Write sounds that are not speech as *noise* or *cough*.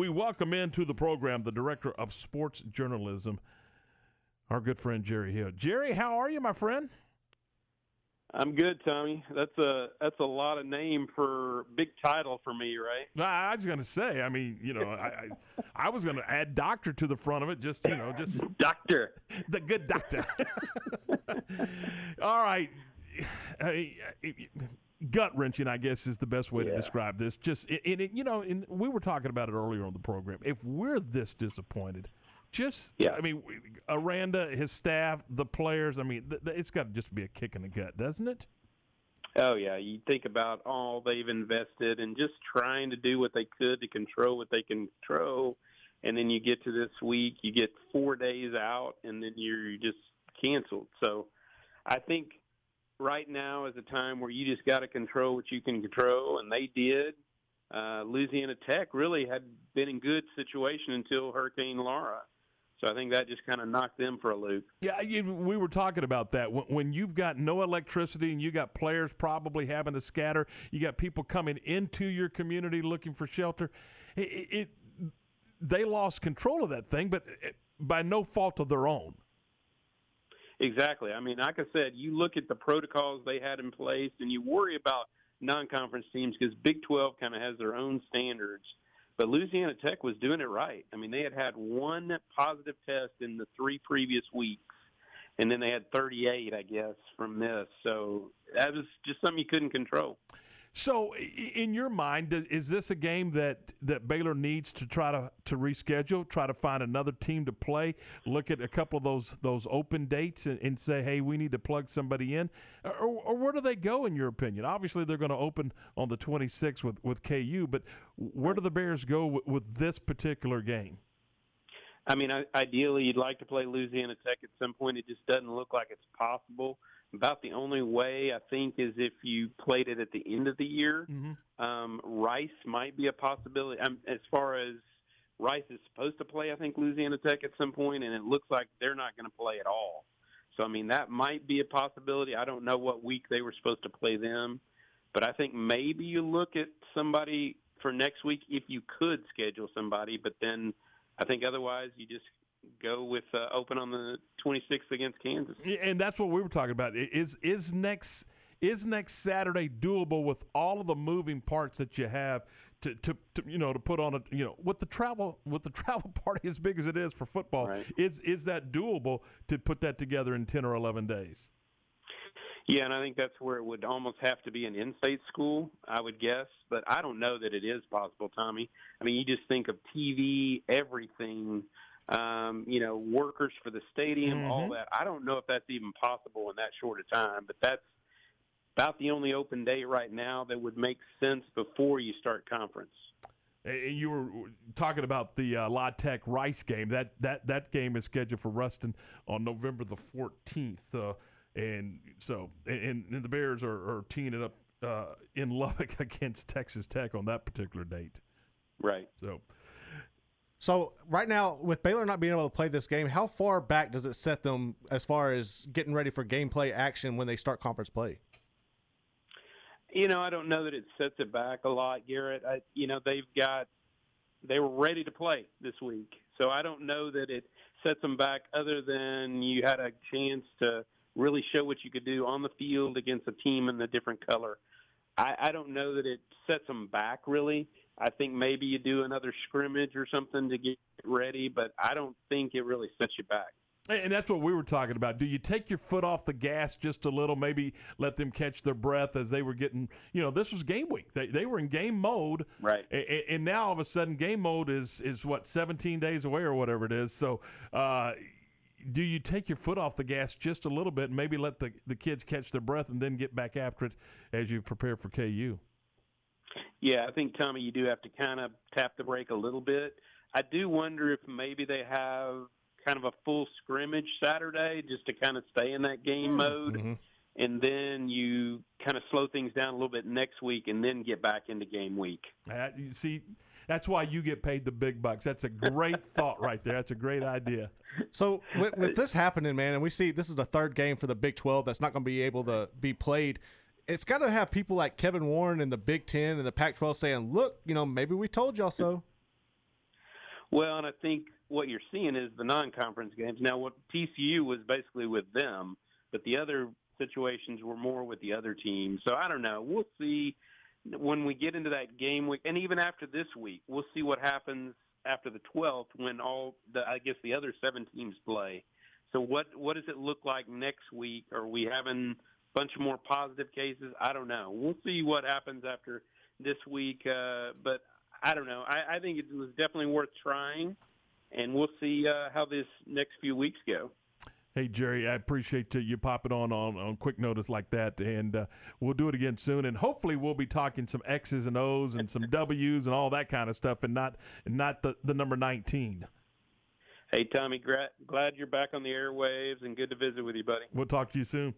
we welcome into the program the director of sports journalism, our good friend Jerry Hill. Jerry, how are you, my friend? I'm good, Tommy. That's a that's a lot of name for big title for me, right? I was going to say. I mean, you know, I I, I was going to add doctor to the front of it, just you know, just *laughs* doctor, the good doctor. *laughs* All right. *sighs* gut wrenching, I guess, is the best way yeah. to describe this. Just, and it, you know, and we were talking about it earlier on the program. If we're this disappointed, just, yeah. I mean, Aranda, his staff, the players, I mean, th- th- it's got to just be a kick in the gut, doesn't it? Oh yeah, you think about all they've invested and just trying to do what they could to control what they can control, and then you get to this week, you get four days out, and then you're just canceled. So, I think right now is a time where you just got to control what you can control, and they did. Uh, Louisiana Tech really had been in good situation until Hurricane Laura. So I think that just kind of knocked them for a loop. Yeah, we were talking about that. When, when, you've got no electricity and you got players probably having to scatter, you got people coming into your community looking for shelter. It, it they lost control of that thing, but by no fault of their own. Exactly. I mean, like I said, you look at the protocols they had in place, and you worry about non-conference teams because Big 12 kind of has their own standards. But Louisiana Tech was doing it right. I mean, they had had one positive test in the three previous weeks, and then they had 38, I guess, from this. So that was just something you couldn't control. So, in your mind, is this a game that, that Baylor needs to try to, to reschedule, try to find another team to play, look at a couple of those those open dates, and, and say, hey, we need to plug somebody in, or, or where do they go in your opinion? Obviously, they're going to open on the 26th with with KU, but where do the Bears go with, with this particular game? I mean, ideally, you'd like to play Louisiana Tech at some point. It just doesn't look like it's possible about the only way I think is if you played it at the end of the year. Mm-hmm. Um, Rice might be a possibility. Um, as far as Rice is supposed to play, I think Louisiana Tech at some point, and it looks like they're not going to play at all. So I mean that might be a possibility. I don't know what week they were supposed to play them, but I think maybe you look at somebody for next week if you could schedule somebody. But then I think otherwise you just go with uh, open on the 26th against Kansas. And that's what we were talking about. Is is next is next Saturday doable with all of the moving parts that you have to, to, to you know to put on a you know with the travel with the *laughs* travel party as big as it is for football right. is is that doable to put that together in 10 or 11 days? Yeah, and I think that's where it would almost have to be an in-state school, I would guess. But I don't know that it is possible, Tommy. I mean, you just think of TV, everything um, you know, workers for the stadium, mm-hmm. all that. I don't know if that's even possible in that short a time, but that's about the only open day right now that would make sense before you start conference. And you were talking about the uh, La Tech Rice game. That that that game is scheduled for Ruston on November the fourteenth, uh, and so and, and, the Bears are, are teeing it up uh, in *laughs* Lubbock against Texas Tech on that particular date. Right. So so right now, with Baylor not being able to play this game, how far back does it set them as far as getting ready for gameplay action when they start conference play? You know, I don't know that it sets it back a lot, Garrett. I, you know, they've got they were ready to play this week, so I don't know that it sets them back. Other than you had a chance to really show what you could do on the field against a team in a different color. I, I don't know that it sets them back really. I think maybe you do another scrimmage or something to get ready, but I don't think it really sets you back. And that's what we were talking about. Do you take your foot off the gas just a little, maybe let them catch their breath as they were getting, you know, this was game week. They, they were in game mode. Right. And, and now all of a sudden game mode is, is what, 17 days away or whatever it is. So, uh, do you take your foot off the gas just a little bit and maybe let the, the kids catch their breath and then get back after it as you prepare for KU? Yeah, I think Tommy, you do have to kind of tap the brake a little bit. I do wonder if maybe they have kind of a full scrimmage Saturday just to kind of stay in that game hmm. mode. Mm-hmm. And then you kind of slow things down a little bit next week and then get back into game week. Uh, you see, that's why you get paid the big bucks. That's a great *laughs* thought right there. That's a great idea. So with, with, this happening, man, and we see this is the third game for the Big 12 that's not going to be able to be played it's got to have people like Kevin Warren and the Big Ten and the Pac-12 saying, "Look, you know, maybe we told y'all so." Well, and I think what you're seeing is the non-conference games. Now, what TCU was basically with them, but the other situations were more with the other teams. So I don't know. We'll see when we get into that game week, and even after this week, we'll see what happens after the 12th when all the I guess the other seven teams play. So what what does it look like next week? Are we having bunch more positive cases? I don't know. We'll see what happens after this week. Uh, but I don't know. I, I think it was definitely worth trying, and we'll see uh, how this next few weeks go. Hey Jerry, I appreciate you popping on on, on quick notice like that, and uh, we'll do it again soon. And hopefully, we'll be talking some X's and O's and some W's and all that kind of stuff, and not and not the, the number nineteen. Hey Tommy, glad you're back on the airwaves, and good to visit with you, buddy. We'll talk to you soon.